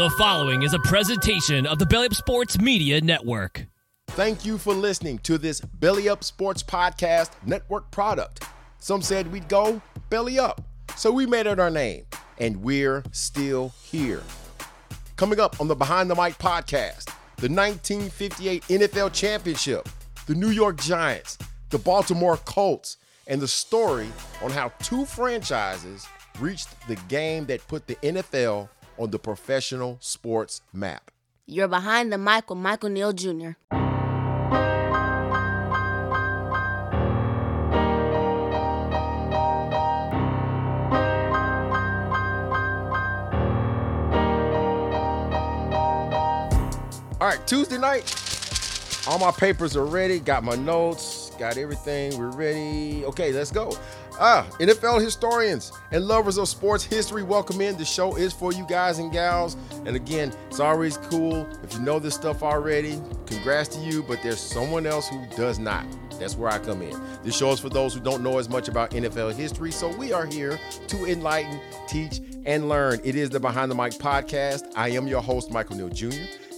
The following is a presentation of the Belly Up Sports Media Network. Thank you for listening to this Belly Up Sports Podcast Network product. Some said we'd go belly up, so we made it our name, and we're still here. Coming up on the Behind the Mic podcast, the 1958 NFL Championship, the New York Giants, the Baltimore Colts, and the story on how two franchises reached the game that put the NFL on the professional sports map. You're behind the mic with Michael Neal Jr. All right, Tuesday night, all my papers are ready. Got my notes, got everything. We're ready. Okay, let's go. Ah, NFL historians and lovers of sports history, welcome in. The show is for you guys and gals. And again, it's always cool if you know this stuff already. Congrats to you, but there's someone else who does not. That's where I come in. This show is for those who don't know as much about NFL history, so we are here to enlighten, teach, and learn. It is the Behind the Mic podcast. I am your host, Michael Neal Jr.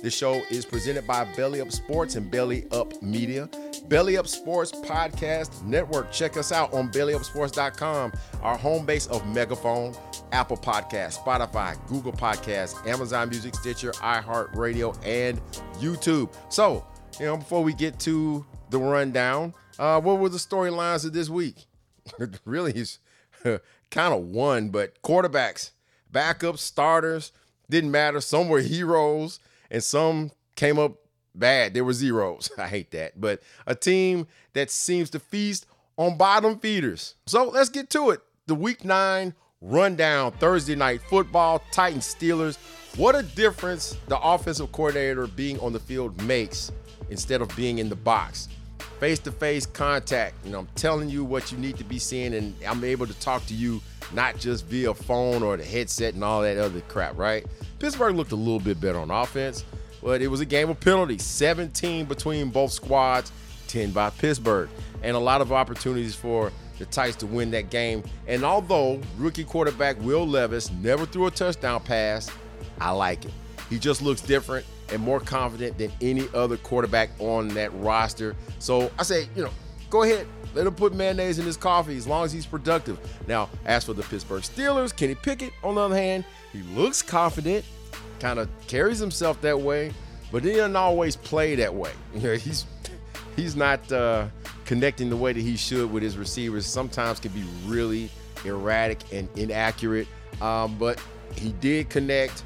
This show is presented by Belly Up Sports and Belly Up Media. Belly Up Sports Podcast Network. Check us out on bellyupsports.com, our home base of Megaphone, Apple Podcasts, Spotify, Google Podcasts, Amazon Music, Stitcher, iHeartRadio, and YouTube. So, you know, before we get to the rundown, uh, what were the storylines of this week? really, is kind of one, but quarterbacks, backups, starters, didn't matter. Some were heroes and some came up bad. There were zeros. I hate that. But a team that seems to feast on bottom feeders. So let's get to it. The week nine rundown Thursday night football, Titans Steelers. What a difference the offensive coordinator being on the field makes instead of being in the box. Face to face contact. You know, I'm telling you what you need to be seeing, and I'm able to talk to you not just via phone or the headset and all that other crap, right? Pittsburgh looked a little bit better on offense, but it was a game of penalties 17 between both squads, 10 by Pittsburgh, and a lot of opportunities for the Titans to win that game. And although rookie quarterback Will Levis never threw a touchdown pass, I like it. He just looks different and more confident than any other quarterback on that roster. So I say, you know, go ahead, let him put mayonnaise in his coffee as long as he's productive. Now, as for the Pittsburgh Steelers, Kenny Pickett, on the other hand, he looks confident, kind of carries himself that way, but he doesn't always play that way. You know, he's he's not uh, connecting the way that he should with his receivers. Sometimes can be really erratic and inaccurate. Um, but he did connect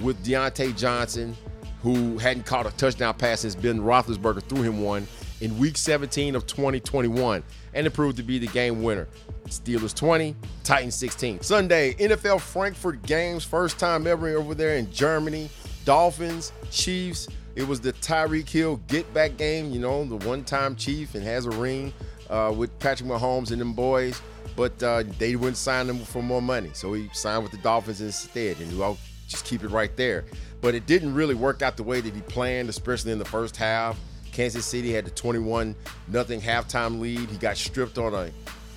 with Diontae Johnson, who hadn't caught a touchdown pass since Ben Roethlisberger threw him one in Week 17 of 2021, and it proved to be the game winner. Steelers 20, Titans 16. Sunday, NFL Frankfurt games, first time ever over there in Germany. Dolphins, Chiefs. It was the Tyreek Hill get back game, you know, the one time Chief and has a ring uh, with Patrick Mahomes and them boys. But uh, they wouldn't sign him for more money. So he signed with the Dolphins instead. And I'll just keep it right there. But it didn't really work out the way that he planned, especially in the first half. Kansas City had the 21 nothing halftime lead. He got stripped on a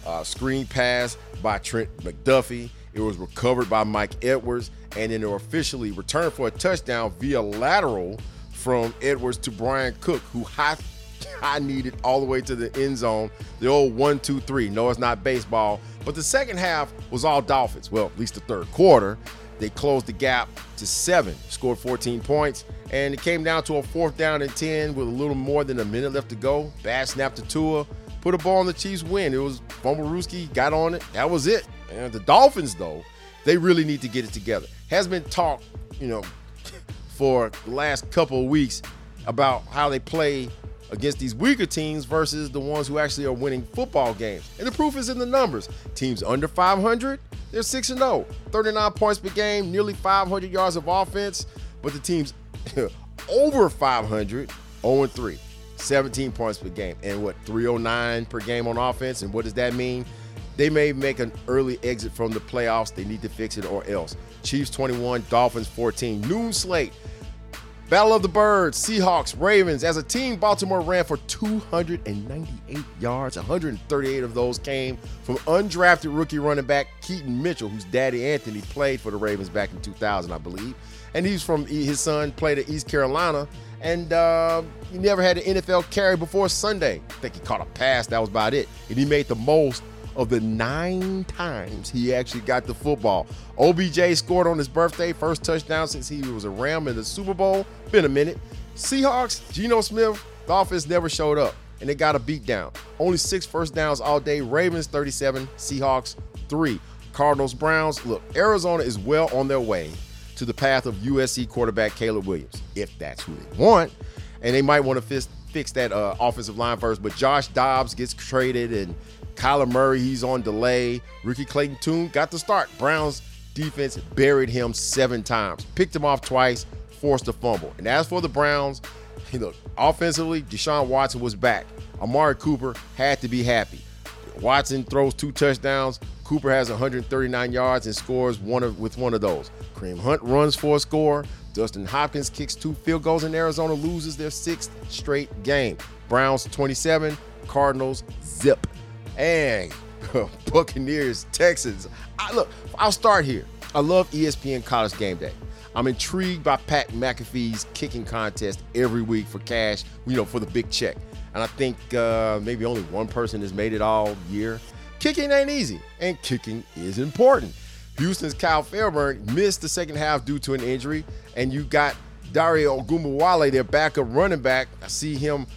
uh, screen pass by Trent McDuffie. It was recovered by Mike Edwards, and then it officially returned for a touchdown via lateral from Edwards to Bryan Cook, who high, high needed all the way to the end zone. The old one, two, three. No, it's not baseball. But the second half was all Dolphins. Well, at least the third quarter. They closed the gap to seven, scored 14 points, and it came down to a fourth down and 10 with a little more than a minute left to go. Bad snap to Tua, put a ball on the Chiefs win. It was Fumblerooski, got on it. That was it. And the Dolphins, though, they really need to get it together. Has been talked, you know, for the last couple of weeks about how they play against these weaker teams versus the ones who actually are winning football games. And the proof is in the numbers. Teams under 500, they're 6 and 0, 39 points per game, nearly 500 yards of offense. But the teams over 500, 0 and 3, 17 points per game, and what 309 per game on offense. And what does that mean? They may make an early exit from the playoffs. They need to fix it or else. Chiefs 21, Dolphins 14. Noon slate. Battle of the Birds, Seahawks, Ravens. As a team, Baltimore ran for 298 yards. 138 of those came from undrafted rookie running back Keaton Mitchell, whose daddy Anthony played for the Ravens back in 2000, I believe. And he's from his son played at East Carolina, and uh, he never had an NFL carry before Sunday. I think he caught a pass. That was about it. And he made the most of the nine times he actually got the football. OBJ scored on his birthday, first touchdown since he was a Ram in the Super Bowl. Been a minute. Seahawks, Geno Smith, the offense never showed up, and they got a beat down. Only six first downs all day. Ravens 37, Seahawks 3. Cardinals, Browns. Look, Arizona is well on their way to the path of USC quarterback Caleb Williams, if that's who they want. And they might want to fix, fix that uh, offensive line first. But Josh Dobbs gets traded, and Kyler Murray, he's on delay. Ricky Clayton Tune got the start. Browns defense buried him seven times, picked him off twice, forced a fumble. And as for the Browns, you know, offensively, Deshaun Watson was back. Amari Cooper had to be happy. Watson throws two touchdowns. Cooper has 139 yards and scores one of, with one of those. Kareem Hunt runs for a score. Dustin Hopkins kicks two field goals, and Arizona loses their sixth straight game. Browns 27, Cardinals zip. And Buccaneers, Texans. I, look, I'll start here. I love ESPN College Game Day. I'm intrigued by Pat McAfee's kicking contest every week for cash, you know, for the big check. And I think uh, maybe only one person has made it all year. Kicking ain't easy, and kicking is important. Houston's Kyle Fairbairn missed the second half due to an injury, and you got Dario Ogunbowale, their backup running back. I see him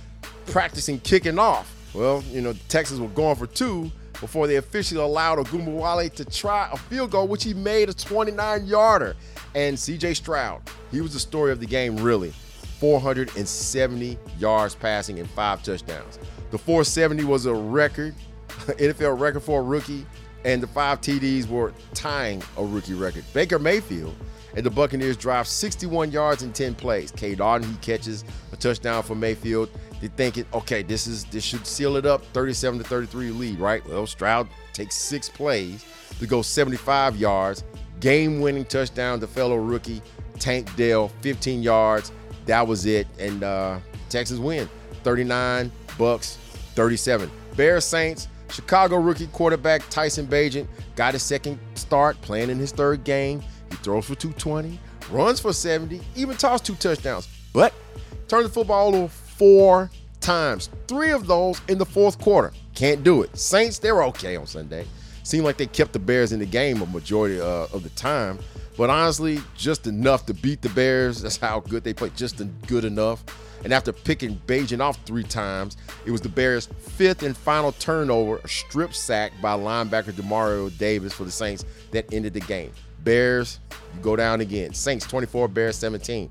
practicing kicking off. Well, you know, Texas were going for two before they officially allowed Ogunbowale to try a field goal, which he made a 29 yarder. And CJ Stroud, he was the story of the game, really. 470 yards passing and five touchdowns. The 470 was a record, NFL record for a rookie, and the five TDs were tying a rookie record. Baker Mayfield and the Buccaneers drive 61 yards in 10 plays. Cade Otton, he catches a touchdown for Mayfield. They're thinking, okay, this is this should seal it up, 37 to 33 lead, right? Well, Stroud takes six plays to go 75 yards, game-winning touchdown to fellow rookie Tank Dell, 15 yards. That was it, and uh, Texas win, 39 Bucks, 37. Bears Saints. Chicago rookie quarterback Tyson Bagent got his second start playing in his third game. He throws for 220, runs for 70, even tossed two touchdowns, but turned the football over four times. Three of those in the fourth quarter. Can't do it. Saints, they were okay on Sunday. Seemed like they kept the Bears in the game a majority uh, of the time. But honestly, just enough to beat the Bears. That's how good they played. Just good enough. And after picking Bagent off three times, it was the Bears' fifth and final turnover, a strip sack by linebacker Demario Davis for the Saints that ended the game. Bears, you go down again. Saints 24, Bears 17.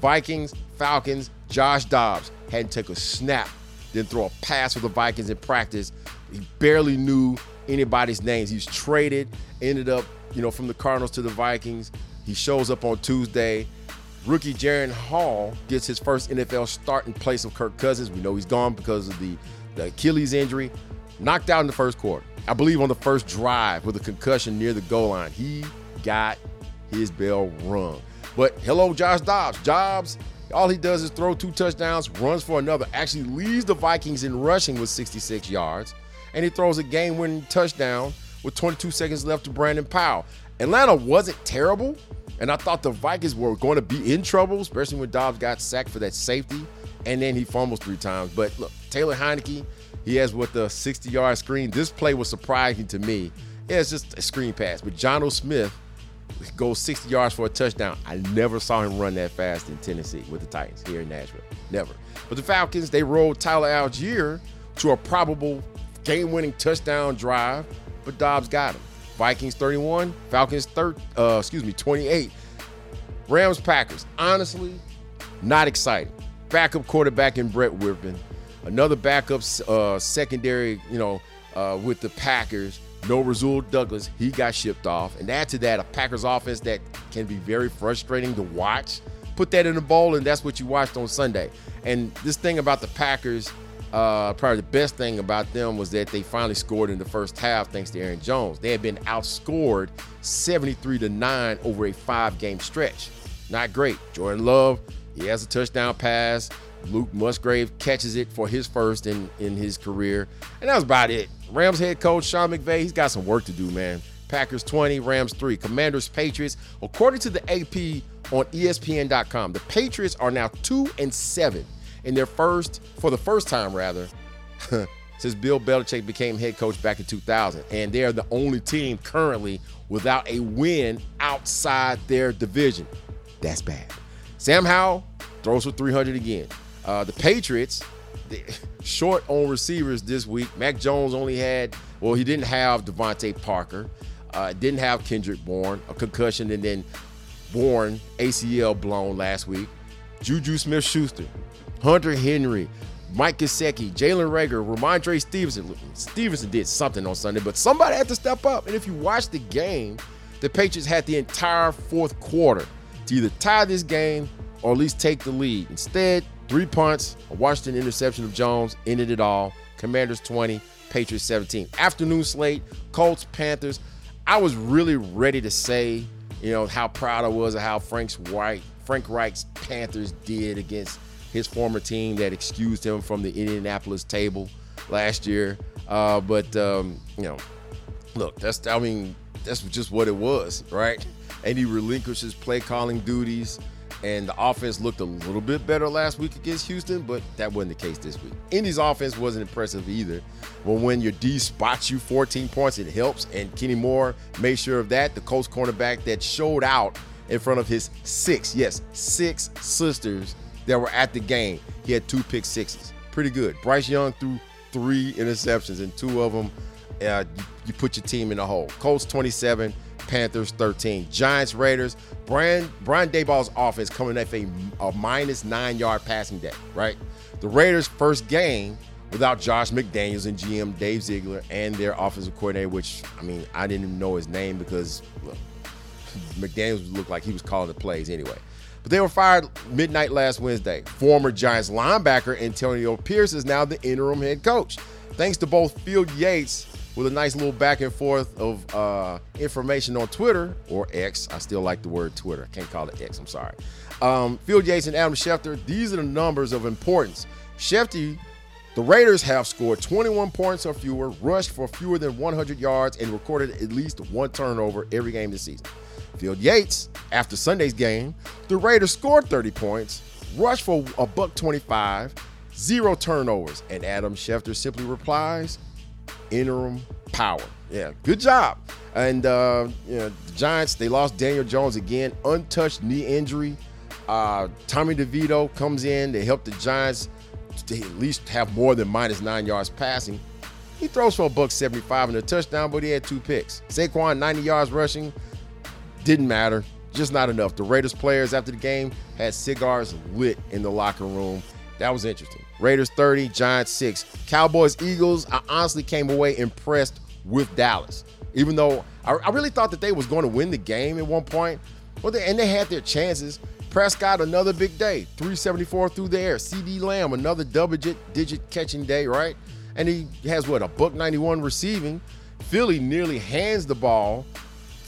Vikings, Falcons, Josh Dobbs hadn't taken a snap, didn't throw a pass for the Vikings in practice. He barely knew anybody's names. He was traded, ended up, you know, from the Cardinals to the Vikings. He shows up on Tuesday. Rookie Jaren Hall gets his first NFL start in place of Kirk Cousins. We know he's gone because of the, the Achilles injury. Knocked out in the first quarter. I believe on the first drive with a concussion near the goal line. He got his bell rung. But hello, Josh Dobbs. Dobbs, all he does is throw two touchdowns, runs for another, actually leads the Vikings in rushing with 66 yards, and he throws a game winning touchdown with 22 seconds left to Brandon Powell. Atlanta wasn't terrible, and I thought the Vikings were going to be in trouble, especially when Dobbs got sacked for that safety, and then he fumbles three times. But look, Taylor Heinicke, he has with the 60 yard screen. This play was surprising to me. Yeah, it's just a screen pass, but Jonnu Smith goes 60 yards for a touchdown. I never saw him run that fast in Tennessee with the Titans here in Nashville. Never. But the Falcons, they rolled Tyler Allgeier to a probable game winning touchdown drive, but Dobbs got him. Vikings 31, Falcons third, uh, excuse me, 28. Rams Packers. Honestly, not exciting. Backup quarterback in Brett Rypien. Another backup uh, secondary, you know, uh, with the Packers. No Rasul Douglas, he got shipped off. And add to that, a Packers offense that can be very frustrating to watch. Put that in the bowl, and that's what you watched on Sunday. And this thing about the Packers, uh, probably the best thing about them was that they finally scored in the first half thanks to Aaron Jones. They had been outscored 73 to 9 over a five game stretch. Not great. Jordan Love He has a touchdown pass. Luke Musgrave catches it for his first in, in his career. And that was about it. Rams head coach Sean McVay, he's got some work to do, man. Packers 20, Rams 3. Commanders, Patriots. According to the AP on ESPN.com, the Patriots are now 2 and 7 in their first, for the first time rather, since Bill Belichick became head coach back in 2000. And they are the only team currently without a win outside their division. That's bad. Sam Howell throws for 300 again. Uh, the Patriots, short on receivers this week. Mac Jones only had, well, he didn't have DeVante Parker, uh, didn't have Kendrick Bourne, a concussion, and then Bourne ACL blown last week. Juju Smith Schuster, Hunter Henry, Mike Gesicki, Jalen Reagor, Rhamondre Stevenson. Stevenson did something on Sunday, but somebody had to step up. And if you watch the game, the Patriots had the entire fourth quarter to either tie this game or at least take the lead. Instead, three punts, a Washington interception of Jones ended it all. Commanders 20, Patriots 17. Afternoon slate, Colts, Panthers. I was really ready to say, you know, how proud I was of how Frank's White, Frank Reich's Panthers did against his former team that excused him from the Indianapolis table last year. Uh, but um, you know, look, that's I mean, that's just what it was, right? And he relinquishes play calling duties. And the offense looked a little bit better last week against Houston, but that wasn't the case this week. Indy's offense wasn't impressive either. But when your D spots you 14 points, it helps. And Kenny Moore made sure of that. The Colts cornerback that showed out in front of his six, yes, six sisters that were at the game. He had two pick sixes. Pretty good. Bryce Young threw three interceptions, and two of them, uh, you, put your team in the hole. Colts 27, Panthers 13. Giants, Raiders. Brian, Brian Daboll's offense coming off a, a minus nine yard passing day, right? The Raiders' first game without Josh McDaniels and GM Dave Ziegler and their offensive coordinator, which, I mean, I didn't even know his name because McDaniels looked like he was calling the plays anyway. But they were fired midnight last Wednesday. Former Giants linebacker Antonio Pierce is now the interim head coach. Thanks to both Field Yates with a nice little back and forth of uh, information on Twitter or X. I still like the word Twitter. I can't call it X. I'm sorry. Um, Field Yates and Adam Schefter. These are the numbers of importance. Schefter, the Raiders have scored 21 points or fewer, rushed for fewer than 100 yards, and recorded at least one turnover every game this season. Field Yates, after Sunday's game, the Raiders scored 30 points, rushed for a buck 25, zero turnovers, and Adam Schefter simply replies, interim power. Yeah, good job. And uh, you know, the Giants, they lost Daniel Jones again, untouched knee injury. Uh, Tommy DeVito comes in to help the Giants to at least have more than minus nine yards passing. He throws for a buck 75 and a touchdown, but he had two picks. Saquon, 90 yards rushing, didn't matter. Just not enough. The Raiders players after the game had cigars lit in the locker room. That was interesting. Raiders 30, Giants 6. Cowboys, Eagles, I honestly came away impressed with Dallas. Even though I, I really thought that they was going to win the game at one point. Well, they, and they had their chances. Prescott, another big day. 374 through the air. CeeDee Lamb, another double digit catching day, right? And he has what, a buck 91 receiving. Philly nearly hands the ball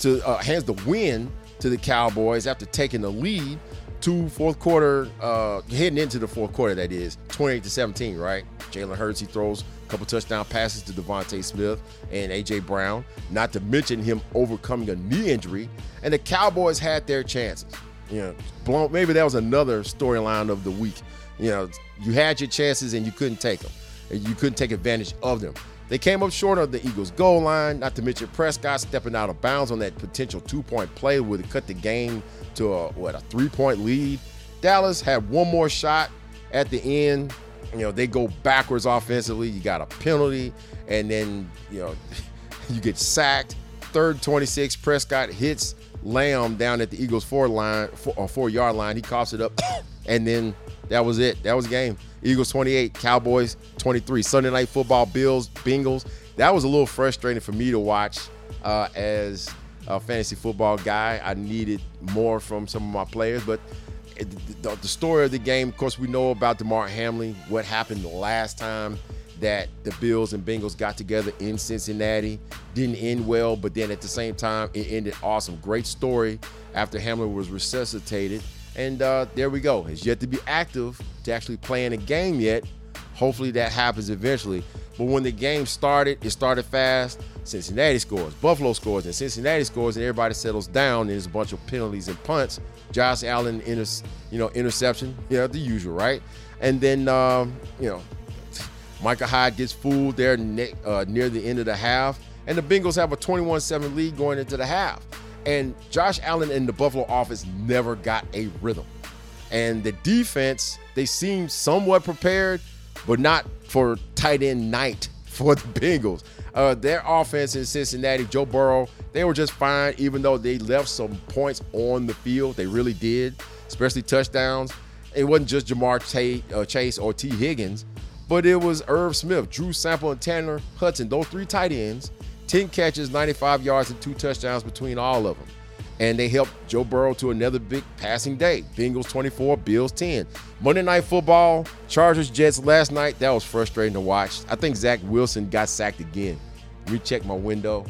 to uh, hands the win to the Cowboys after taking the lead to fourth quarter, uh, heading into the fourth quarter, that is, 28 to 17, right? Jalen Hurts, he throws a couple touchdown passes to DeVonta Smith and A.J. Brown, not to mention him overcoming a knee injury. And the Cowboys had their chances. You know, blown, maybe that was another storyline of the week. You know, you had your chances and you couldn't take them. And you couldn't take advantage of them. They came up short of the Eagles' goal line, not to mention Prescott stepping out of bounds on that potential two point play would have cut the game to a, what, a three point lead. Dallas had one more shot at the end. You know, they go backwards offensively. You got a penalty, and then, you know, you get sacked. Third 26, Prescott hits Lamb down at the Eagles' four line, four, uh, four yard line. He coughs it up, and then that was it. That was game. Eagles 28, Cowboys 23. Sunday night football, Bills, Bengals. That was a little frustrating for me to watch uh, as a fantasy football guy. I needed more from some of my players, but the, story of the game, of course, we know about Damar Hamlin, what happened the last time that the Bills and Bengals got together in Cincinnati. Didn't end well, but then at the same time, it ended awesome. Great story after Hamlin was resuscitated And uh, there we go. It's yet to be active to actually play in a game yet. Hopefully that happens eventually. But when the game started, it started fast. Cincinnati scores, Buffalo scores, and Cincinnati scores, and everybody settles down. And there's a bunch of penalties and punts. Josh Allen, inter- you know, interception, know, the usual, right? And then, um, you know, Micah Hyde gets fooled there ne- uh, near the end of the half, and the Bengals have a 21-7 lead going into the half. And Josh Allen and the Buffalo offense never got a rhythm. And the defense, they seemed somewhat prepared, but not for tight end night for the Bengals. Uh, their offense in Cincinnati, Joe Burrow, they were just fine, even though they left some points on the field. They really did, especially touchdowns. It wasn't just Ja'Marr Tate, uh, Chase or Tee Higgins, but it was Irv Smith, Drew Sample, and Tanner Hudson, those three tight ends, 10 catches, 95 yards, and two touchdowns between all of them and they helped Joe Burrow to another big passing day. Bengals 24, Bills 10. Monday Night Football, Chargers Jets last night. That was frustrating to watch. I think Zach Wilson got sacked again. Recheck my window.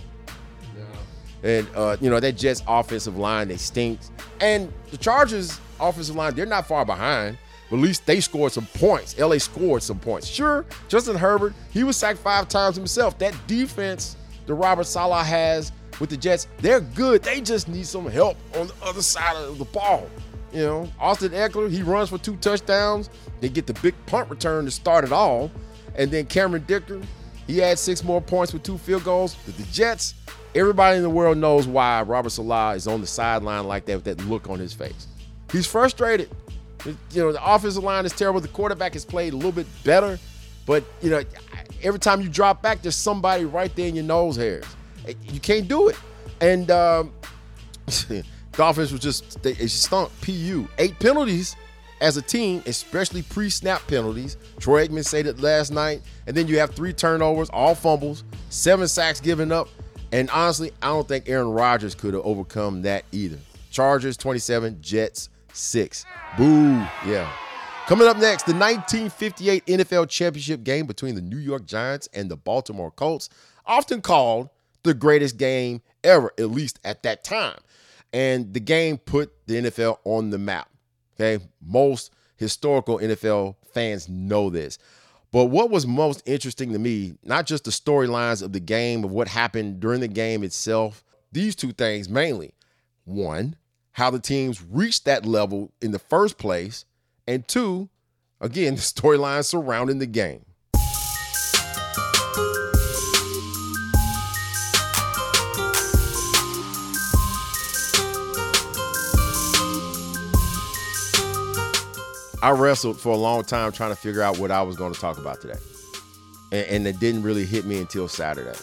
And uh, you know that Jets offensive line they stink, and the Chargers offensive line they're not far behind. But at least they scored some points. LA scored some points. Sure, Justin Herbert he was sacked five times himself. That defense that Robert Saleh has with the Jets, they're good. They just need some help on the other side of the ball. You know, Austin Ekeler, he runs for two touchdowns. They get the big punt return to start it all. And then Cameron Dicker, he had six more points with two field goals. But the Jets, everybody in the world knows why Robert Saleh is on the sideline like that with that look on his face. He's frustrated. You know, the offensive line is terrible. The quarterback has played a little bit better. But, you know, every time you drop back, there's somebody right there in your nose hairs. You can't do it. And um, Dolphins was just they, stunk. Pu eight penalties as a team, especially pre-snap penalties. Troy Aikman said it last night, and then you have three turnovers, all fumbles, seven sacks given up, and honestly, I don't think Aaron Rodgers could have overcome that either. Chargers 27, Jets 6. Boo. Yeah. Coming up next, the 1958 NFL championship game between the New York Giants and the Baltimore Colts, often called the greatest game ever, at least at that time. And the game put the NFL on the map. Okay. Most historical NFL fans know this. But what was most interesting to me, not just the storylines of the game, of what happened during the game itself, these two things mainly. One, how the teams reached that level in the first place. And two, again, the storyline surrounding the game. I wrestled for a long time trying to figure out what I was going to talk about today. And, and, it didn't really hit me until Saturday.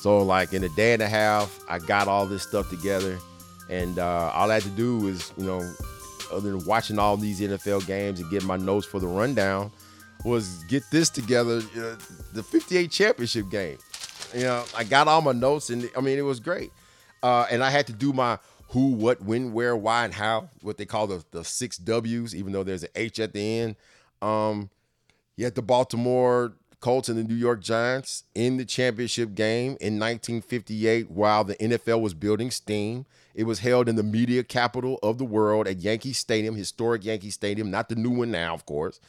So, like, in a day and a half, I got all this stuff together. And uh, all I had to do was, you know, other than watching all these NFL games and getting my notes for the rundown, was get this together, uh, the 58 championship game. You know, I got all my notes, and I mean, it was great. Uh, and I had to do my who, what, when, where, why, and how, what they call the, the six W's, even though there's an H at the end. Um, you had the Baltimore Colts and the New York Giants in the championship game in 1958 while the NFL was building steam. It was held in the media capital of the world at Yankee Stadium, historic Yankee Stadium, not the new one now, of course.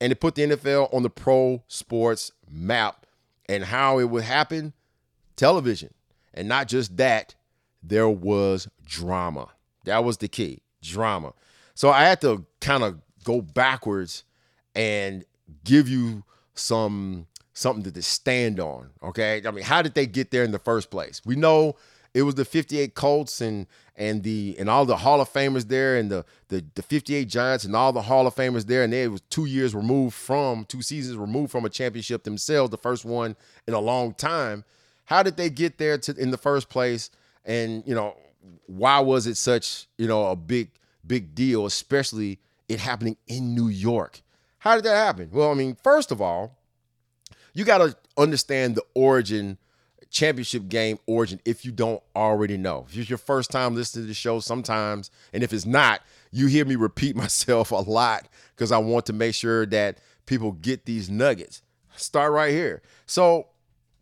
And it put the NFL on the pro sports map. And how it would happen? Television. And not just that, there was drama. That was the key drama. So I had to kind of go backwards and give you some something to stand on. Okay. I mean, how did they get there in the first place? We know it was the 58 Colts and and the and all the Hall of Famers there and the the, the 58 Giants and all the Hall of Famers there. And they was two years removed from two seasons removed from a championship themselves, the first one in a long time. How did they get there to in the first place? and you know why was it such you know a big big deal especially it happening in new york how did that happen well i mean first of all you got to understand the origin championship game origin if you don't already know if it's your first time listening to the show sometimes and if it's not you hear me repeat myself a lot because i want to make sure that people get these nuggets start right here so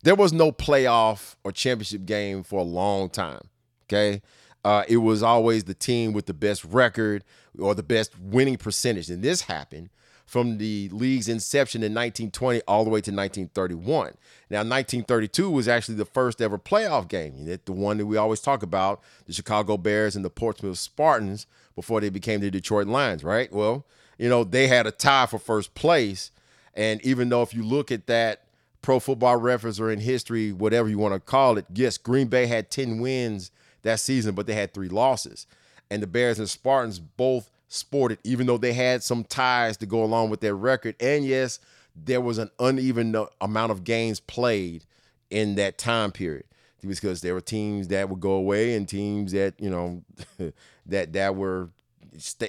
there was no playoff or championship game for a long time. Okay. uh, it was always the team with the best record or the best winning percentage. And this happened from the league's inception in 1920 all the way to 1931. Now, 1932 was actually the first ever playoff game. The one that we always talk about, the Chicago Bears and the Portsmouth Spartans before they became the Detroit Lions, right? Well, you know, they had a tie for first place. And even though if you look at that pro football reference or in history, whatever you want to call it, yes, Green Bay had 10 wins that season, but they had three losses. And the Bears and Spartans both sported, even though they had some ties to go along with their record. And yes, there was an uneven amount of games played in that time period because there were teams that would go away and teams that you know that that were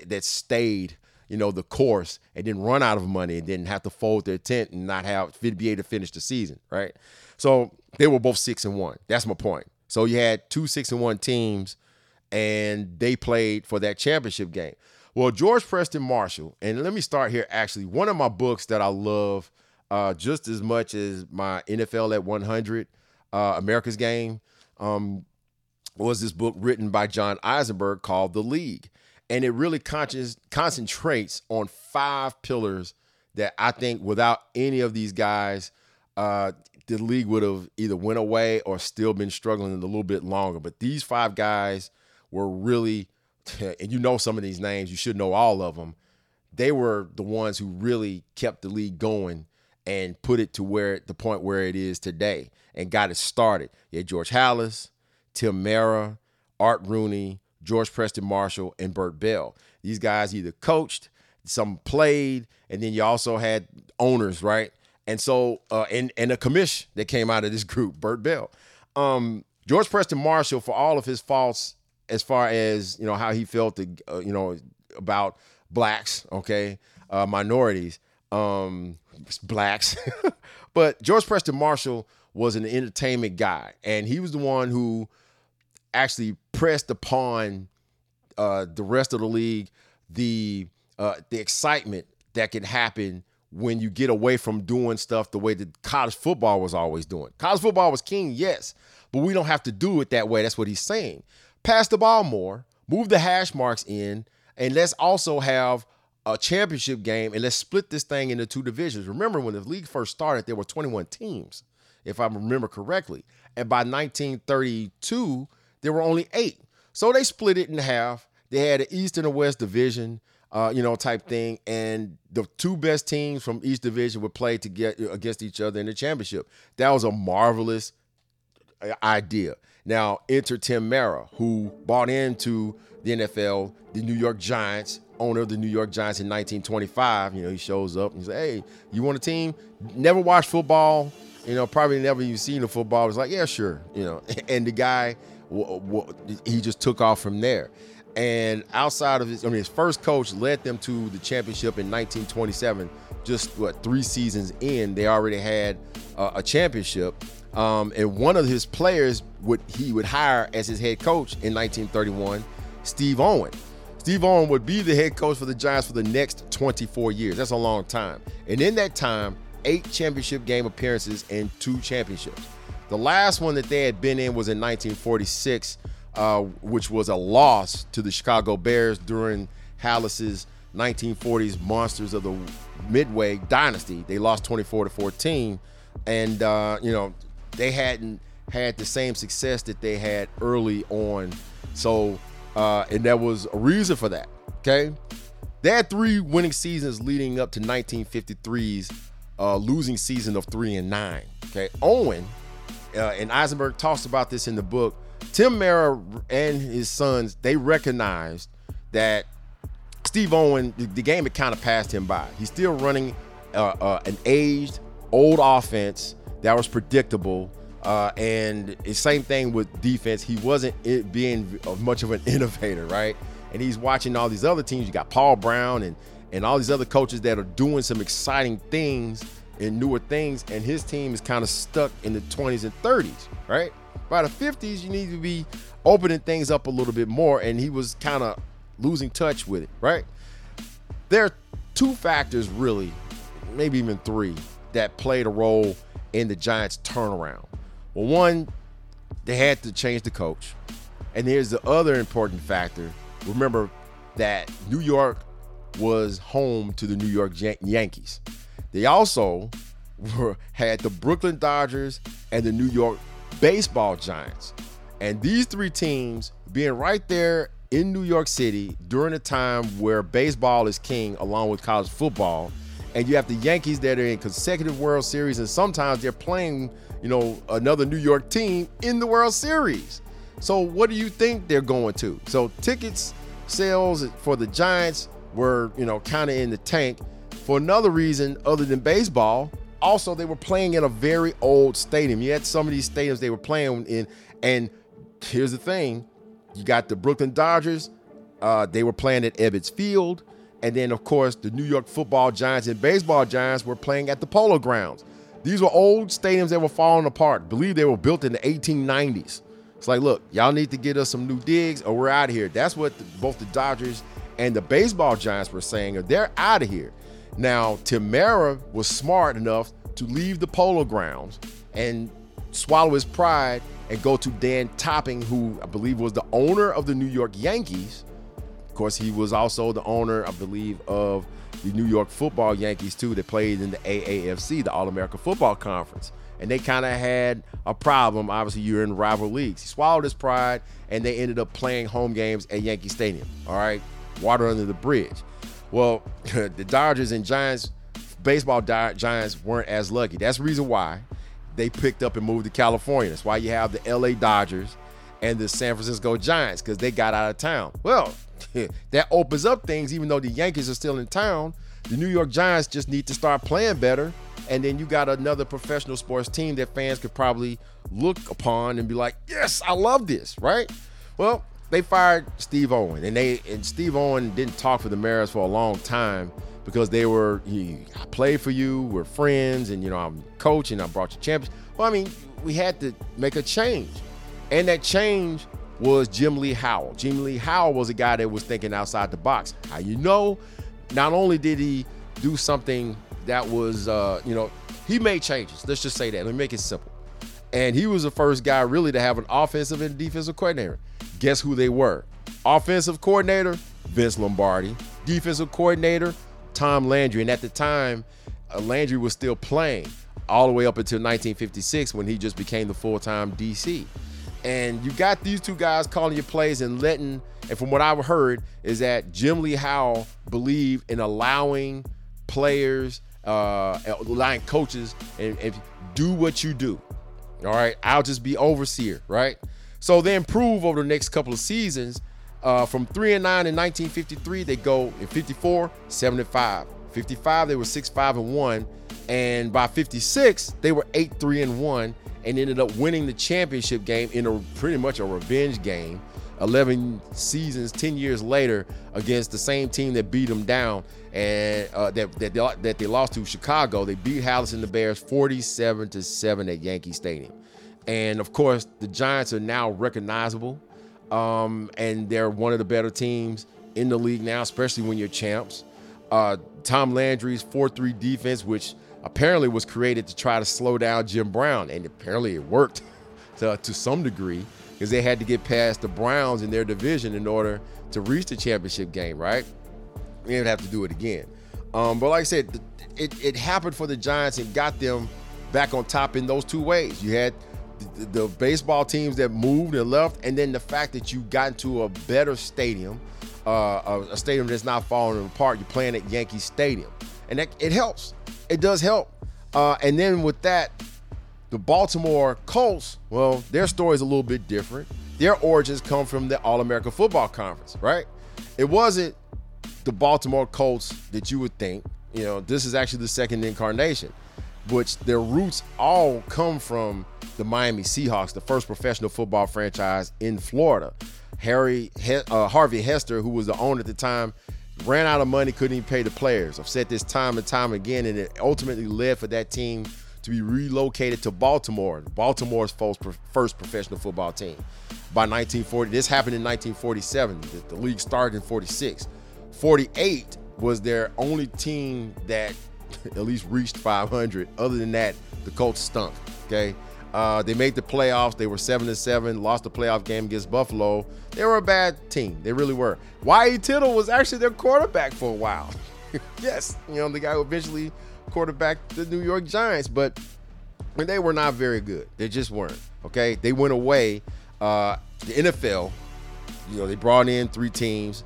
that stayed you know the course and didn't run out of money and didn't have to fold their tent and not have be able to finish the season right? So they were both six and one. That's my point. So you had two six and one teams and they played for that championship game well, George Preston Marshall, and let me start here. Actually, one of my books that I love uh, just as much as my NFL at 100, uh, America's Game, um, was this book written by John Eisenberg called The League. And it really con- concentrates on five pillars that I think without any of these guys, uh, the league would have either went away or still been struggling a little bit longer. But these five guys were really and you know some of these names, you should know all of them. They were the ones who really kept the league going and put it to where the point where it is today and got it started. Had George Halas, Tim Mara, Art Rooney, George Preston Marshall, and Bert Bell. These guys either coached, some played, and then you also had owners, right? And so, uh, and and a commish that came out of this group, Bert Bell. Um, George Preston Marshall, for all of his faults as far as you know how he felt, uh, you know, about blacks, okay, uh, minorities, um, blacks. but George Preston Marshall was an entertainment guy, and he was the one who actually pressed upon uh, the rest of the league the uh, the excitement that can happen when you get away from doing stuff the way that college football was always doing. College football was king, yes, but we don't have to do it that way. That's what he's saying pass the ball more, move the hash marks in, and let's also have a championship game and let's split this thing into two divisions. Remember, when the league first started, there were 21 teams, if I remember correctly. And by 1932, there were only eight. So they split it in half. They had an East and a West division, uh, you know, type thing. And the two best teams from each division would play to get against each other in the championship. That was a marvelous uh, idea. Now, enter Tim Mara, who bought into the NFL, the New York Giants, owner of the New York Giants in 1925. You know, he shows up and he says, Hey, you want a team? Never watched football, you know, probably never even seen a football. He's like, Yeah, sure. You know, and the guy, he just took off from there. And outside of his, I mean, his first coach led them to the championship in 1927. Just what three seasons in, they already had uh, a championship. Um, and one of his players would he would hire as his head coach in 1931, Steve Owen. Steve Owen would be the head coach for the Giants for the next 24 years. That's a long time. And in that time, eight championship game appearances and two championships. The last one that they had been in was in 1946, uh, which was a loss to the Chicago Bears during Halas's 1940s Monsters of the Midway dynasty. They lost 24 to 14, and uh, you know they hadn't had the same success that they had early on. So, uh, and there was a reason for that. Okay. They had three winning seasons leading up to 1953's uh, losing season of three and nine. Okay. Owen uh, and Eisenberg talks about this in the book. Tim Mara and his sons, they recognized that Steve Owen, the, game had kind of passed him by. He's still running uh, uh, an aged, old offense that was predictable. Uh, and the same thing with defense. He wasn't being much of an innovator, right? And he's watching all these other teams. You got Paul Brown and and all these other coaches that are doing some exciting things and newer things, and his team is kind of stuck in the 20s and 30s, right? By the 50s, you need to be opening things up a little bit more, and he was kind of losing touch with it, right? There are two factors, really, maybe even three, that played a role in the Giants' turnaround. Well, one, they had to change the coach. And here's the other important factor. Remember that New York was home to the New York Yankees. They also were, had the Brooklyn Dodgers and the New York Baseball Giants. And these three teams being right there in New York City during a time where baseball is king along with college football. And you have the Yankees that are in consecutive World Series, and sometimes they're playing, you know, another New York team in the World Series. So what do you think they're going to? So tickets sales for the Giants were, you know, kind of in the tank. For another reason other than baseball, also they were playing in a very old stadium. You had some of these stadiums they were playing in, and here's the thing: you got the Brooklyn Dodgers. Uh, they were playing at Ebbets Field. And then, of course, the New York football giants and baseball giants were playing at the Polo Grounds. These were old stadiums that were falling apart. I believe they were built in the 1890s. It's like, look, y'all need to get us some new digs or we're out of here. That's what the, both the Dodgers and the baseball giants were saying, or they're out of here. Now, Tim Mara was smart enough to leave the Polo Grounds and swallow his pride and go to Dan Topping, who I believe was the owner of the New York Yankees. Of course, he was also the owner, I believe, of the New York football Yankees, too, that played in the AAFC, the All American Football Conference. And they kind of had a problem. Obviously, you're in rival leagues. He swallowed his pride, and they ended up playing home games at Yankee Stadium. All right, water under the bridge. Well, the Dodgers and Giants, baseball Giants, weren't as lucky. That's the reason why they picked up and moved to California. That's why you have the LA Dodgers and the San Francisco Giants because they got out of town. Well, that opens up things, even though the Yankees are still in town. The New York Giants just need to start playing better. And then you got another professional sports team that fans could probably look upon and be like, yes, I love this, right? Well, they fired Steve Owen, and they and Steve Owen didn't talk for the Mariners for a long time because they were he, I played for you, we're friends, and you know I'm coaching, I brought you champions. Well, I mean, we had to make a change, and that change was Jim Lee Howell. Jim Lee Howell was a guy that was thinking outside the box. How you know? Not only did he do something that was, uh, you know, he made changes. Let's just say that. Let me make it simple. And he was the first guy really to have an offensive and defensive coordinator. Guess who they were? Offensive coordinator, Vince Lombardi. Defensive coordinator, Tom Landry. And at the time, uh, Landry was still playing all the way up until 1956 when he just became the full time DC. And you got these two guys calling your plays and letting, and from what I've heard, is that Jim Lee Howell believed in allowing players, uh, allowing coaches, and, and do what you do. All right, I'll just be overseer, right? So they improve over the next couple of seasons uh, from 3 and 9 in 1953, they go in 54, 75. 55, they were 6 5 and 1. And by 56, they were 8 3 and 1 and ended up winning the championship game in a pretty much a revenge game. 11 seasons 10 years later against the same team that beat them down and uh, that, that, they, that they lost to chicago. They beat Dallas and the bears 47 to 7 at yankee stadium. And of course the giants are now recognizable um, and they're one of the better teams in the league now, especially when you're champs. Uh, Tom Landry's 4 3 defense, which apparently was created to try to slow down Jim Brown, and apparently it worked to, to some degree because they had to get past the Browns in their division in order to reach the championship game, right? They would have to do it again. Um, but like I said, it, it happened for the Giants and got them back on top in those two ways. You had the, the, baseball teams that moved and left, and then the fact that you got into a better stadium, uh, a, a, stadium that's not falling apart. You're playing at Yankee Stadium, and that, it helps. It does help. Uh, and then with that, the Baltimore Colts, well, their story is a little bit different. Their origins come from the All American Football Conference, right? It wasn't the Baltimore Colts that you would think. You know, this is actually the second incarnation which their roots all come from the Miami Seahawks, the first professional football franchise in Florida. Harry uh, Harvey Hester, who was the owner at the time, ran out of money, couldn't even pay the players. I've said this time and time again, and it ultimately led for that team to be relocated to Baltimore, Baltimore's first professional football team. By 1940, this happened in 1947. The, the league started in 46. 48 was their only team that at least reached 500. Other than that, the Colts stunk. Okay. Uh, they made the playoffs. They were seven to seven. Lost the playoff game against Buffalo. They were a bad team. They really were. Y.A. Tittle was actually their quarterback for a while. yes, you know the guy who eventually quarterbacked the New York Giants, but they were not very good. They just weren't. Okay, they went away. Uh, the NFL, you know, they brought in three teams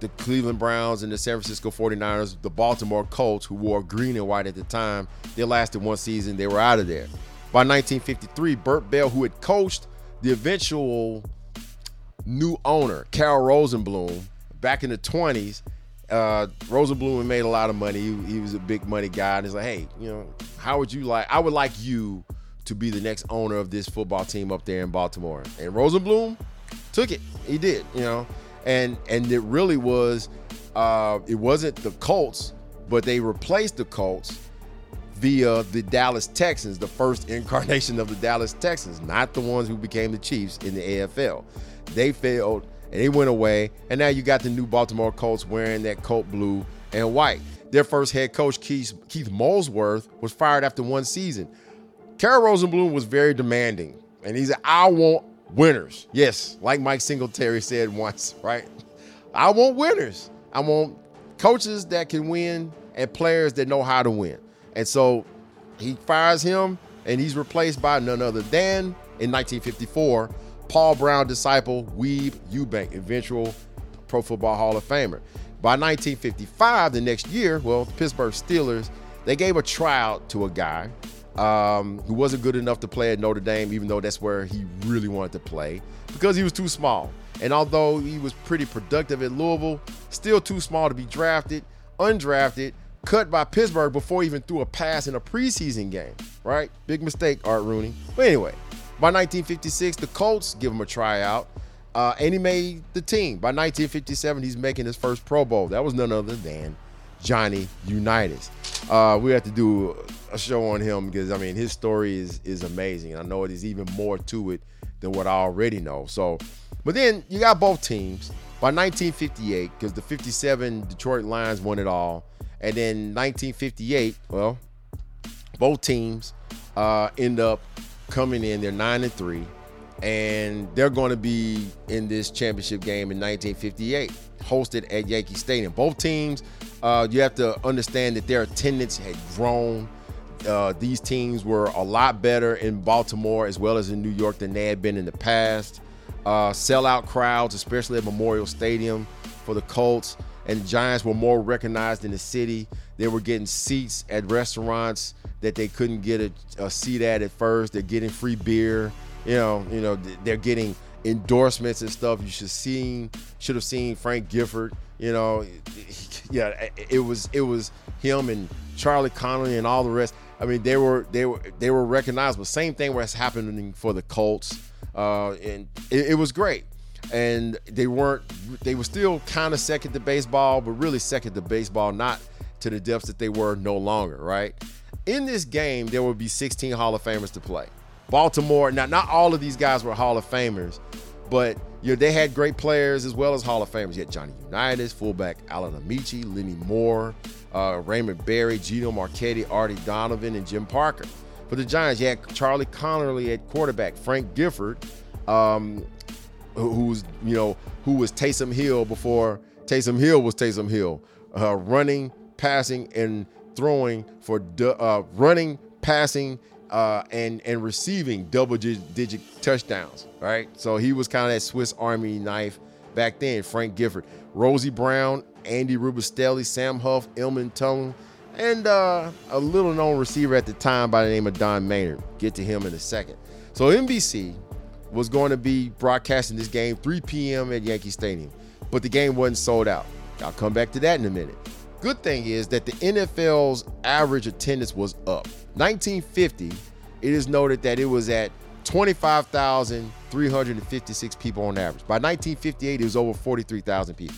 the Cleveland Browns and the San Francisco 49ers, the Baltimore Colts, who wore green and white at the time. They lasted one season, they were out of there. By 1953, Bert Bell, who had coached the eventual new owner, Cal Rosenbloom, back in the 20s, uh, Rosenbloom made a lot of money. He, he was a big money guy. And he's like, hey, you know, how would you like, I would like you to be the next owner of this football team up there in Baltimore. And Rosenbloom took it. He did, you know and and it really was uh, it wasn't the Colts, but they replaced the Colts via the Dallas Texans, the first incarnation of the Dallas Texans, not the ones who became the Chiefs in the AFL. They failed and they went away, and now you got the new Baltimore Colts wearing that Colt blue and white. Their first head coach, Keith, Keith Molesworth, was fired after one season. Carroll Rosenbloom was very demanding, and he said, I want winners. Yes, like Mike Singletary said once, right? I want winners. I want coaches that can win and players that know how to win. And so he fires him, and he's replaced by none other than, in 1954, Paul Brown disciple Weeb Ewbank, eventual Pro Football Hall of Famer. By 1955, the next year, well, the Pittsburgh Steelers, they gave a tryout to a guy um, who wasn't good enough to play at Notre Dame, even though that's where he really wanted to play, because he was too small. And although he was pretty productive at Louisville, still too small to be drafted, undrafted, cut by Pittsburgh before he even threw a pass in a preseason game, right? Big mistake, Art Rooney. But anyway, by 1956, the Colts give him a tryout, uh, and he made the team. By 1957, he's making his first Pro Bowl. That was none other than Johnny Unitas. Uh, we have to do a show on him because I mean his story is is amazing. And I know there's even more to it than what I already know. So, but then you got both teams by 1958 because the 57 Detroit Lions won it all, and then 1958, well, both teams uh, end up coming in. They're nine and three, and they're going to be in this championship game in 1958, hosted at Yankee Stadium. Both teams, uh, you have to understand that their attendance had grown uh, these teams were a lot better in Baltimore as well as in New York than they had been in the past. Uh, sellout crowds, especially at Memorial Stadium for the Colts. And the Giants were more recognized in the city. They were getting seats at restaurants that they couldn't get a, a seat at at first. They're getting free beer. You know, you know, they're getting endorsements and stuff. You should seen should have seen Frank Gifford. You know, yeah, it was it was him and Charlie Conerly and all the rest. I mean, they were they were they were recognizable. Same thing was happening for the Colts, uh, and it, it was great. And they weren't they were still kind of second to baseball, but really second to baseball, not to the depths that they were no longer. Right. In this game, there would be 16 Hall of Famers to play. Baltimore. Now, not all of these guys were Hall of Famers, but you know they had great players as well as Hall of Famers. Had Johnny Unitas, fullback Alan Ameche, Lenny Moore, uh, Raymond Berry, Gino Marchetti, Artie Donovan, and Jim Parker. For the Giants, you had Charlie Conerly at quarterback, Frank Gifford, um, who's you know who was Taysom Hill before Taysom Hill was Taysom Hill, uh, running, passing, and throwing for uh, running, passing, uh, and and receiving double digit touchdowns. Right, so he was kind of that Swiss Army knife back then. Frank Gifford, Rosie Brown, Andy Robustelli, Sam Huff, Emlen Tunnell, and uh, a little known receiver at the time by the name of Don Maynard. Get to him in a second. So NBC was going to be broadcasting this game 3 p.m. at Yankee Stadium, but the game wasn't sold out. I'll come back to that in a minute. Good thing is that the NFL's average attendance was up. 1950, it is noted that it was at 25,356 people on average. By 1958, it was over 43,000 people.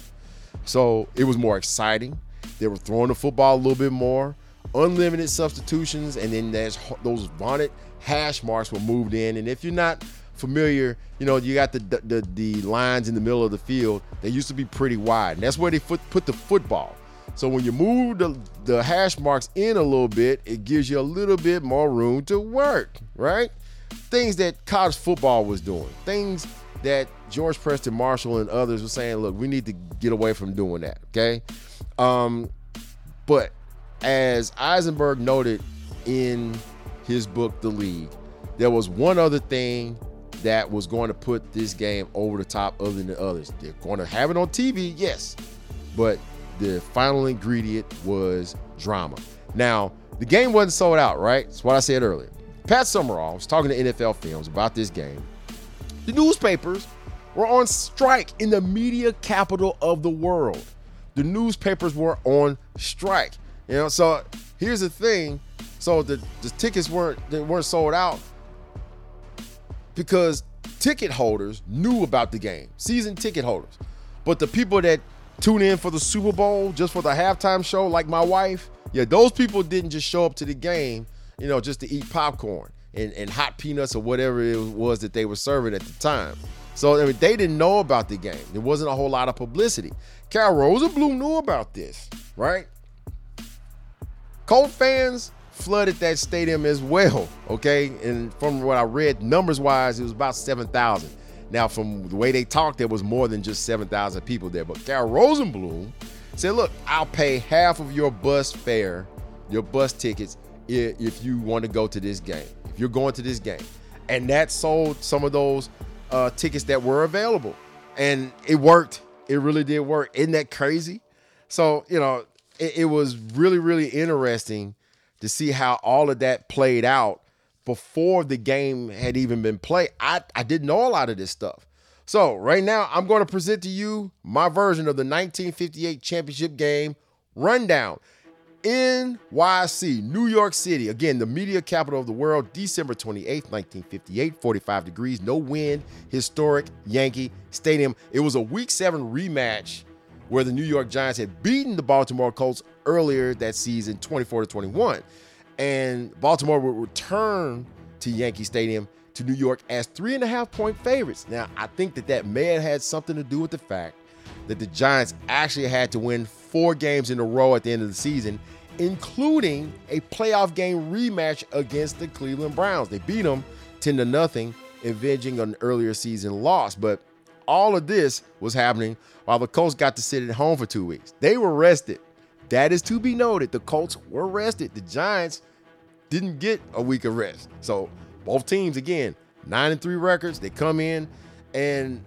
So it was more exciting. They were throwing the football a little bit more, unlimited substitutions, and then there's those vaunted hash marks were moved in. And if you're not familiar, you know you got the the, the lines in the middle of the field. They used to be pretty wide, and that's where they put put the football. So when you move the, the hash marks in a little bit, it gives you a little bit more room to work, right? things that college football was doing, things that George Preston Marshall and others were saying, look, we need to get away from doing that. Okay. Um, but as Eisenberg noted in his book, The League, there was one other thing that was going to put this game over the top other than the others. They're going to have it on TV, yes, but the final ingredient was drama. Now, the game wasn't sold out, right? That's what I said earlier. Pat Summerall was talking to NFL Films about this game. The newspapers were on strike in the media capital of the world. The newspapers were on strike. You know, so here's the thing. So the, the tickets weren't they weren't sold out because ticket holders knew about the game, season ticket holders. But the people that tune in for the Super Bowl just for the halftime show, like my wife, yeah, those people didn't just show up to the game, you know, just to eat popcorn and, and hot peanuts or whatever it was that they were serving at the time. So I mean, they didn't know about the game. There wasn't a whole lot of publicity. Cal Rosenbloom knew about this, right? Colt fans flooded that stadium as well. Okay, and from what I read, numbers wise, it was about seven thousand. Now, from the way they talked, there was more than just seven thousand people there. But Carroll Rosenbloom said, "Look, I'll pay half of your bus fare, your bus tickets, if you want to go to this game. If you're going to this game." And that sold some of those uh, tickets that were available, and it worked. It really did work. Isn't that crazy? So you know, it, it was really, really interesting to see how all of that played out before the game had even been played. I, I didn't know a lot of this stuff. So, right now, I'm going to present to you my version of the 1958 championship game rundown. NYC, New York City, again, the media capital of the world, December 28th, 1958, 45 degrees, no wind, historic Yankee Stadium. It was a week seven rematch where the New York Giants had beaten the Baltimore Colts earlier that season, 24 to 21. And Baltimore would return to Yankee Stadium to New York as three and a half point favorites. Now, I think that that may have had something to do with the fact that the Giants actually had to win four games in a row at the end of the season, including a playoff game rematch against the Cleveland Browns. They beat them 10 to nothing, avenging an earlier season loss. But all of this was happening while the Colts got to sit at home for two weeks. They were rested. That is to be noted. The Colts were rested. The Giants didn't get a week of rest. So both teams, again, nine and three records. They come in, and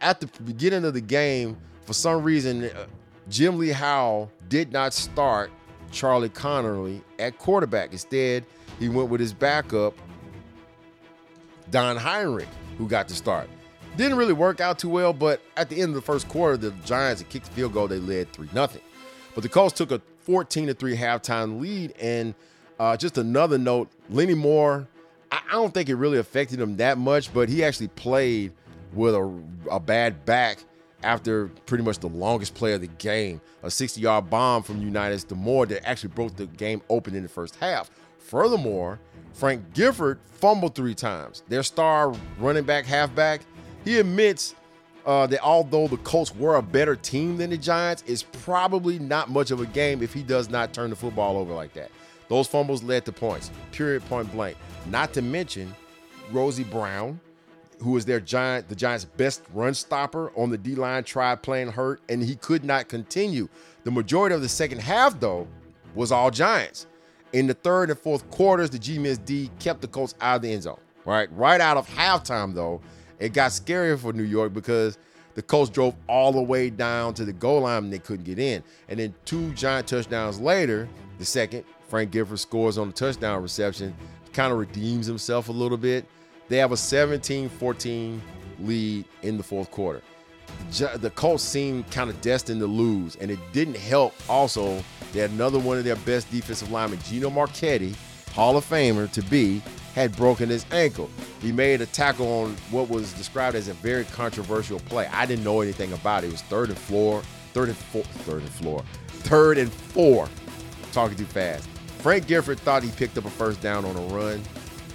at the beginning of the game, for some reason, uh, Jim Lee Howell did not start Charlie Conerly at quarterback. Instead, he went with his backup, Don Heinrich, who got to start. Didn't really work out too well, but at the end of the first quarter, the Giants had kicked the field goal. They led 3 0. But the Colts took a 14 3 halftime lead. And uh, just another note Lenny Moore, I, I, don't think it really affected him that much, but he actually played with a, a bad back after pretty much the longest play of the game a 60 yard bomb from Unitas to Moore that actually broke the game open in the first half. Furthermore, Frank Gifford fumbled three times. Their star running back, halfback, he admits uh, that although the Colts were a better team than the Giants, it's probably not much of a game if he does not turn the football over like that. Those fumbles led to points, period, point blank. Not to mention Rosie Brown, who was their giant, the Giants' best run stopper on the D line, tried playing hurt, and he could not continue. The majority of the second half, though, was all Giants. In the third and fourth quarters, the G D kept the Colts out of the end zone. Right, right out of halftime, though, it got scarier for New York because the Colts drove all the way down to the goal line and they couldn't get in. And then two giant touchdowns later, the second, Frank Gifford scores on the touchdown reception, kind of redeems himself a little bit. They have a 17 14 lead in the fourth quarter. The Colts seemed kind of destined to lose, and it didn't help. Also, had another one of their best defensive linemen, Gino Marchetti, Hall of Famer to be, had broken his ankle. He made a tackle on what was described as a very controversial play. I didn't know anything about it. It was third and floor, third and four, third and floor, third and four. talking too fast. Frank Gifford thought he picked up a first down on a run,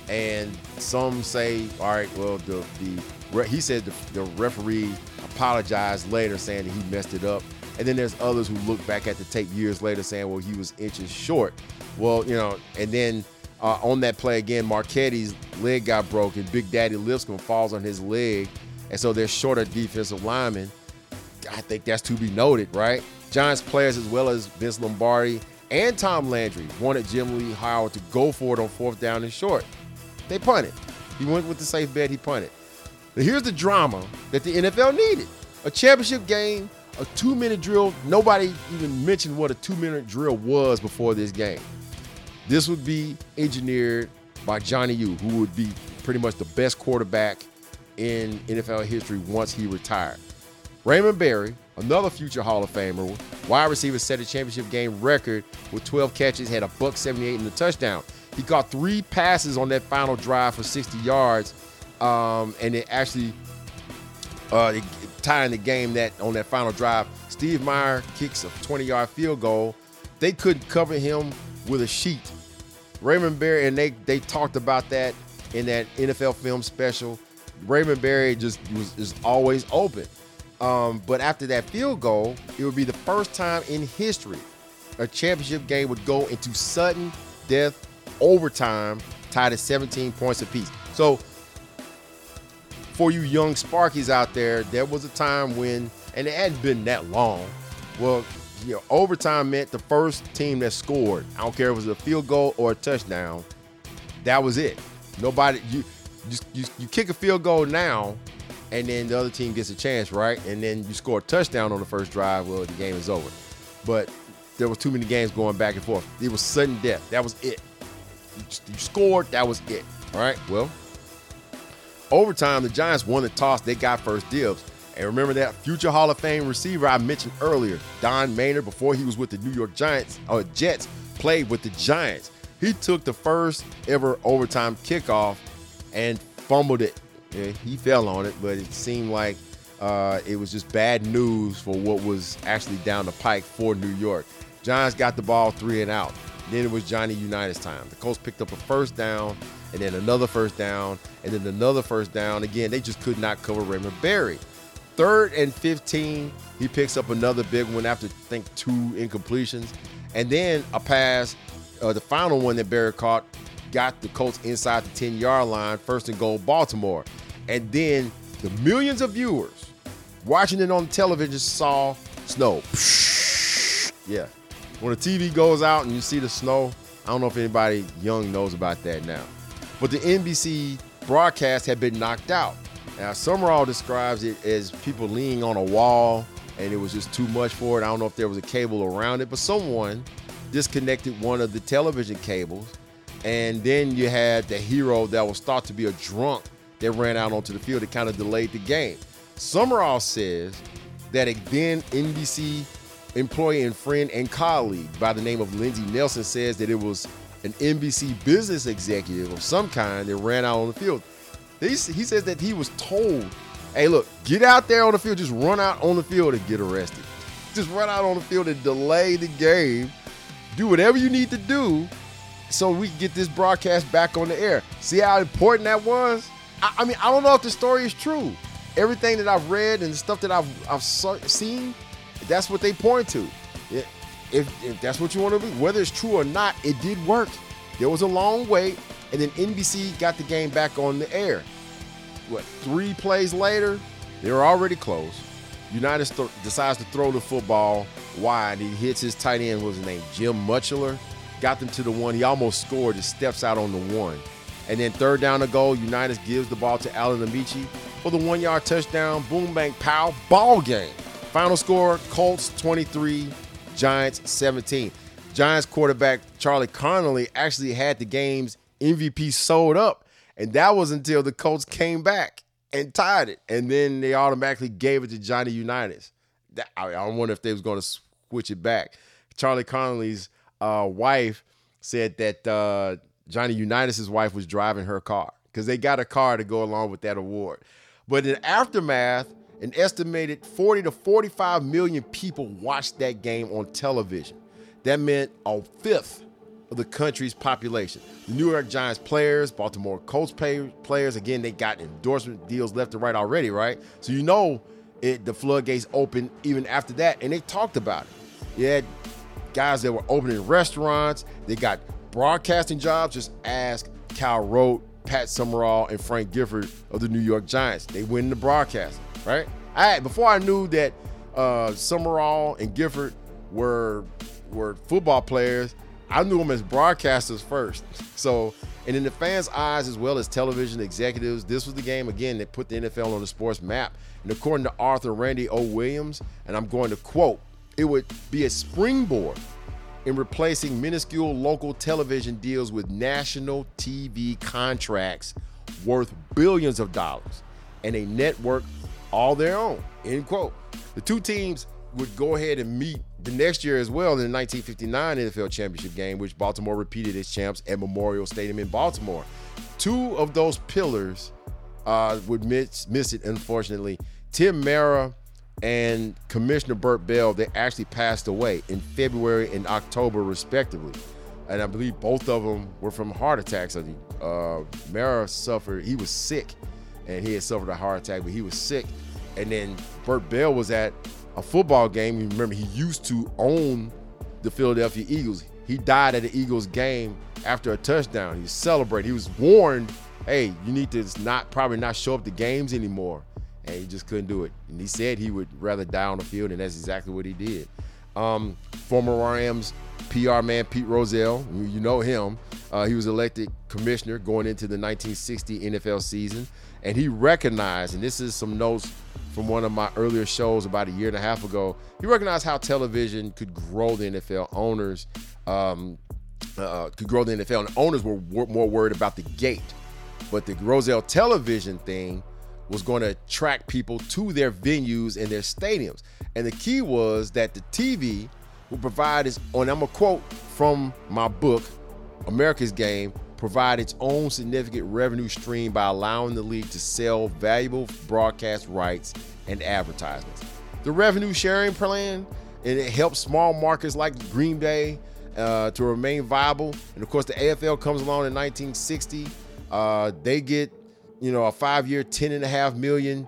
and some say, all right, well, the the he said the, the referee apologized later, saying that he messed it up. And then there's others who look back at the tape years later saying, well, he was inches short. Well, you know, and then uh, on that play again, Marchetti's leg got broken. Big Daddy Lipscomb falls on his leg, and so they're shorter defensive linemen. I think that's to be noted, right? Giants players as well as Vince Lombardi and Tom Landry wanted Jim Lee Howell to go for it on fourth down and short. They punted. He went with the safe bet. He punted. Now here's the drama that the NFL needed: a championship game, a two-minute drill. Nobody even mentioned what a two-minute drill was before this game. This would be engineered by Johnny U, who would be pretty much the best quarterback in NFL history once he retired. Raymond Berry, another future Hall of Famer, wide receiver, set a championship game record with 12 catches, had a buck 78 in the touchdown. He got three passes on that final drive for 60 yards, um, and it actually uh, tying the game that on that final drive. Steve Myhra kicks a 20-yard field goal. They couldn't cover him with a sheet. Raymond Berry, and they they talked about that in that NFL film special. Raymond Berry just was is always open. Um, but after that field goal, it would be the first time in history a championship game would go into sudden death overtime, tied at 17 points apiece. So, for you young Sparkies out there, there was a time when, and it hadn't been that long. Well, you know, overtime meant the first team that scored. I don't care if it was a field goal or a touchdown. That was it. Nobody you you, you kick a field goal now, and then the other team gets a chance, right? And then you score a touchdown on the first drive. Well, the game is over. But there was too many games going back and forth. It was sudden death. That was it. You, you scored. That was it. All right. Well, overtime, the Giants won the toss. They got first dibs. And remember that future Hall of Fame receiver I mentioned earlier, Don Maynard, before he was with the New York Giants or Jets, played with the Giants. He took the first ever overtime kickoff and fumbled it. Yeah, he fell on it, but it seemed like uh, it was just bad news for what was actually down the pike for New York. Giants got the ball three and out. Then it was Johnny Unitas time. The Colts picked up a first down, and then another first down, and then another first down. Again, they just could not cover Raymond Berry. Third and 15, he picks up another big one after, I think, two incompletions. And then a pass, uh, the final one that Berry caught, got the Colts inside the 10 yard line, first and goal, Baltimore. And then the millions of viewers watching it on television saw snow. Yeah. When the TV goes out and you see the snow, I don't know if anybody young knows about that now. But the NBC broadcast had been knocked out. Now, Summerall describes it as people leaning on a wall and it was just too much for it. I don't know if there was a cable around it, but someone disconnected one of the television cables. And then you had the hero that was thought to be a drunk that ran out onto the field that kind of delayed the game. Summerall says that a then NBC employee and friend and colleague by the name of Lindsey Nelson says that it was an NBC business executive of some kind that ran out on the field. He, he says that he was told, hey, look, get out there on the field, just run out on the field and get arrested. Just run out on the field and delay the game. Do whatever you need to do so we can get this broadcast back on the air. See how important that was? I, I mean, I don't know if the story is true. Everything that I've read and the stuff that I've, I've seen, that's what they point to. If, if that's what you want to do, whether it's true or not, it did work. There was a long wait, and then NBC got the game back on the air. What, three plays later, they were already close. Unitas th- decides to throw the football wide. He hits his tight end, what was his name? Jim Mutscheller. Got them to the one. He almost scored, just steps out on the one. And then third down to goal, Unitas gives the ball to Alan Ameche for the one yard touchdown. Boom, bang, pow, ball game. Final score Colts 23, Giants 17. Giants quarterback Charlie Conerly actually had the game's MVP sold up, and that was until the Colts came back and tied it, and then they automatically gave it to Johnny Unitas. That, I, I wonder if they was going to switch it back. Charlie Conerly's uh, wife said that uh, Johnny Unitas' wife was driving her car because they got a car to go along with that award. But in aftermath, an estimated 40 to 45 million people watched that game on television. That meant a fifth of the country's population. The New York Giants players, Baltimore Colts players, again, they got endorsement deals left and right already, right? So you know it, the floodgates open even after that, and they talked about it. Had guys that were opening restaurants. They got broadcasting jobs, just ask Kyle Rote, Pat Summerall, and Frank Gifford of the New York Giants. They win the broadcast, right? All right, before I knew that uh, Summerall and Gifford were were football players, I knew them as broadcasters first. So, and in the fans' eyes as well as television executives, this was the game again that put the NFL on the sports map. And according to Arthur Randy O. Williams, and I'm going to quote, it would be a springboard in replacing minuscule local television deals with national TV contracts worth billions of dollars and a network all their own. End quote. The two teams would go ahead and meet the next year as well in the 1959 NFL championship game, which Baltimore repeated as champs at Memorial Stadium in Baltimore. Two of those pillars uh, would miss, miss it, unfortunately. Tim Mara and Commissioner Bert Bell, they actually passed away in February and October, respectively. And I believe both of them were from heart attacks. Uh, Mara suffered, he was sick, and he had suffered a heart attack, but he was sick. And then Bert Bell was at a football game. You remember, he used to own the Philadelphia Eagles. He died at the Eagles game after a touchdown. He celebrated. He was warned, hey, you need to not probably not show up to games anymore and he just couldn't do it. And he said he would rather die on the field, and that's exactly what he did. Um, former Rams PR man Pete Rozelle, you know him. Uh, he was elected commissioner going into the 1960 NFL season, and he recognized, and this is some notes from one of my earlier shows about a year and a half ago. He recognized how television could grow the NFL. Owners um, uh, could grow the NFL, and owners were more worried about the gate. But the Rozelle television thing was going to attract people to their venues and their stadiums. And the key was that the TV would provide its own, I'm going to quote from my book, America's Game, provide its own significant revenue stream by allowing the league to sell valuable broadcast rights and advertisements. The revenue sharing plan, and it helps small markets like Green Bay uh, to remain viable. And of course, the AFL comes along in 1960. Uh, they get you know, a five year, 10 and a half million,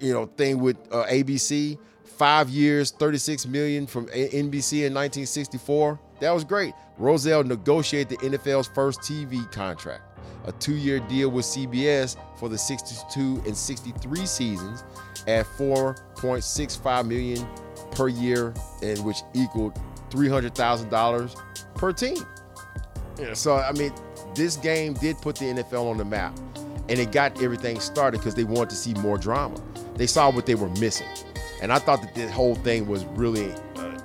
you know, thing with uh, ABC, five years, 36 million from NBC in 1964. That was great. Rozelle negotiated the NFL's first TV contract, a two year deal with CBS for the 62 and 63 seasons at 4.65 million per year, and which equaled $300,000 per team. Yeah, so, I mean, this game did put the NFL on the map and it got everything started because they wanted to see more drama. They saw what they were missing, and I thought that this whole thing was really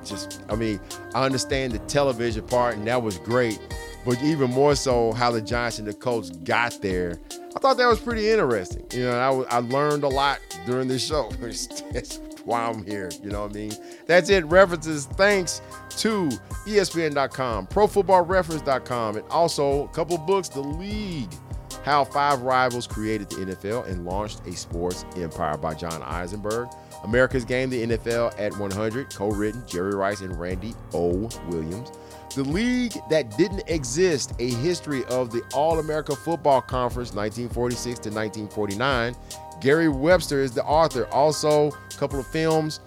just. I mean, I understand the television part, and that was great, but even more so how the Giants and the Colts got there. I thought that was pretty interesting. You know, I, I learned a lot during this show. That's why I'm here. You know what I mean? That's it. References thanks to ESPN.com, ProFootballReference.com, and also a couple books, The League how Five Rivals created the NFL and launched a sports empire by John Eisenberg. America's Game, the NFL at 100, co written Jerry Rice and Randy O. Williams. The league that didn't exist, a history of the All America Football Conference 1946 to 1949. Gary Webster is the author. Also, a couple of films,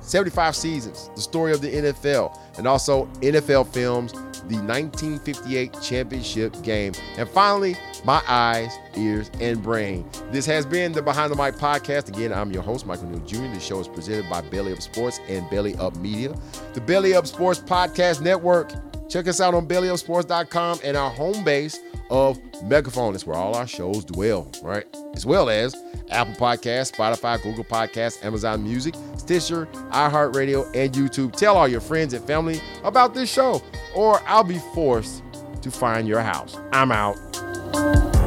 75 seasons, the story of the NFL, and also NFL films, the 1958 championship game. And finally, my eyes, ears, and brain. This has been the Behind the Mic podcast. Again, I'm your host, Michael Neal Jr. The show is presented by Belly Up Sports and Belly Up Media, the Belly Up Sports Podcast Network. Check us out on bellyupsports.com and our home base of Megaphone. It's where all our shows dwell, right? As well as Apple Podcasts, Spotify, Google Podcasts, Amazon Music, Stitcher, iHeartRadio, and YouTube. Tell all your friends and family about this show, or I'll be forced to find your house. I'm out.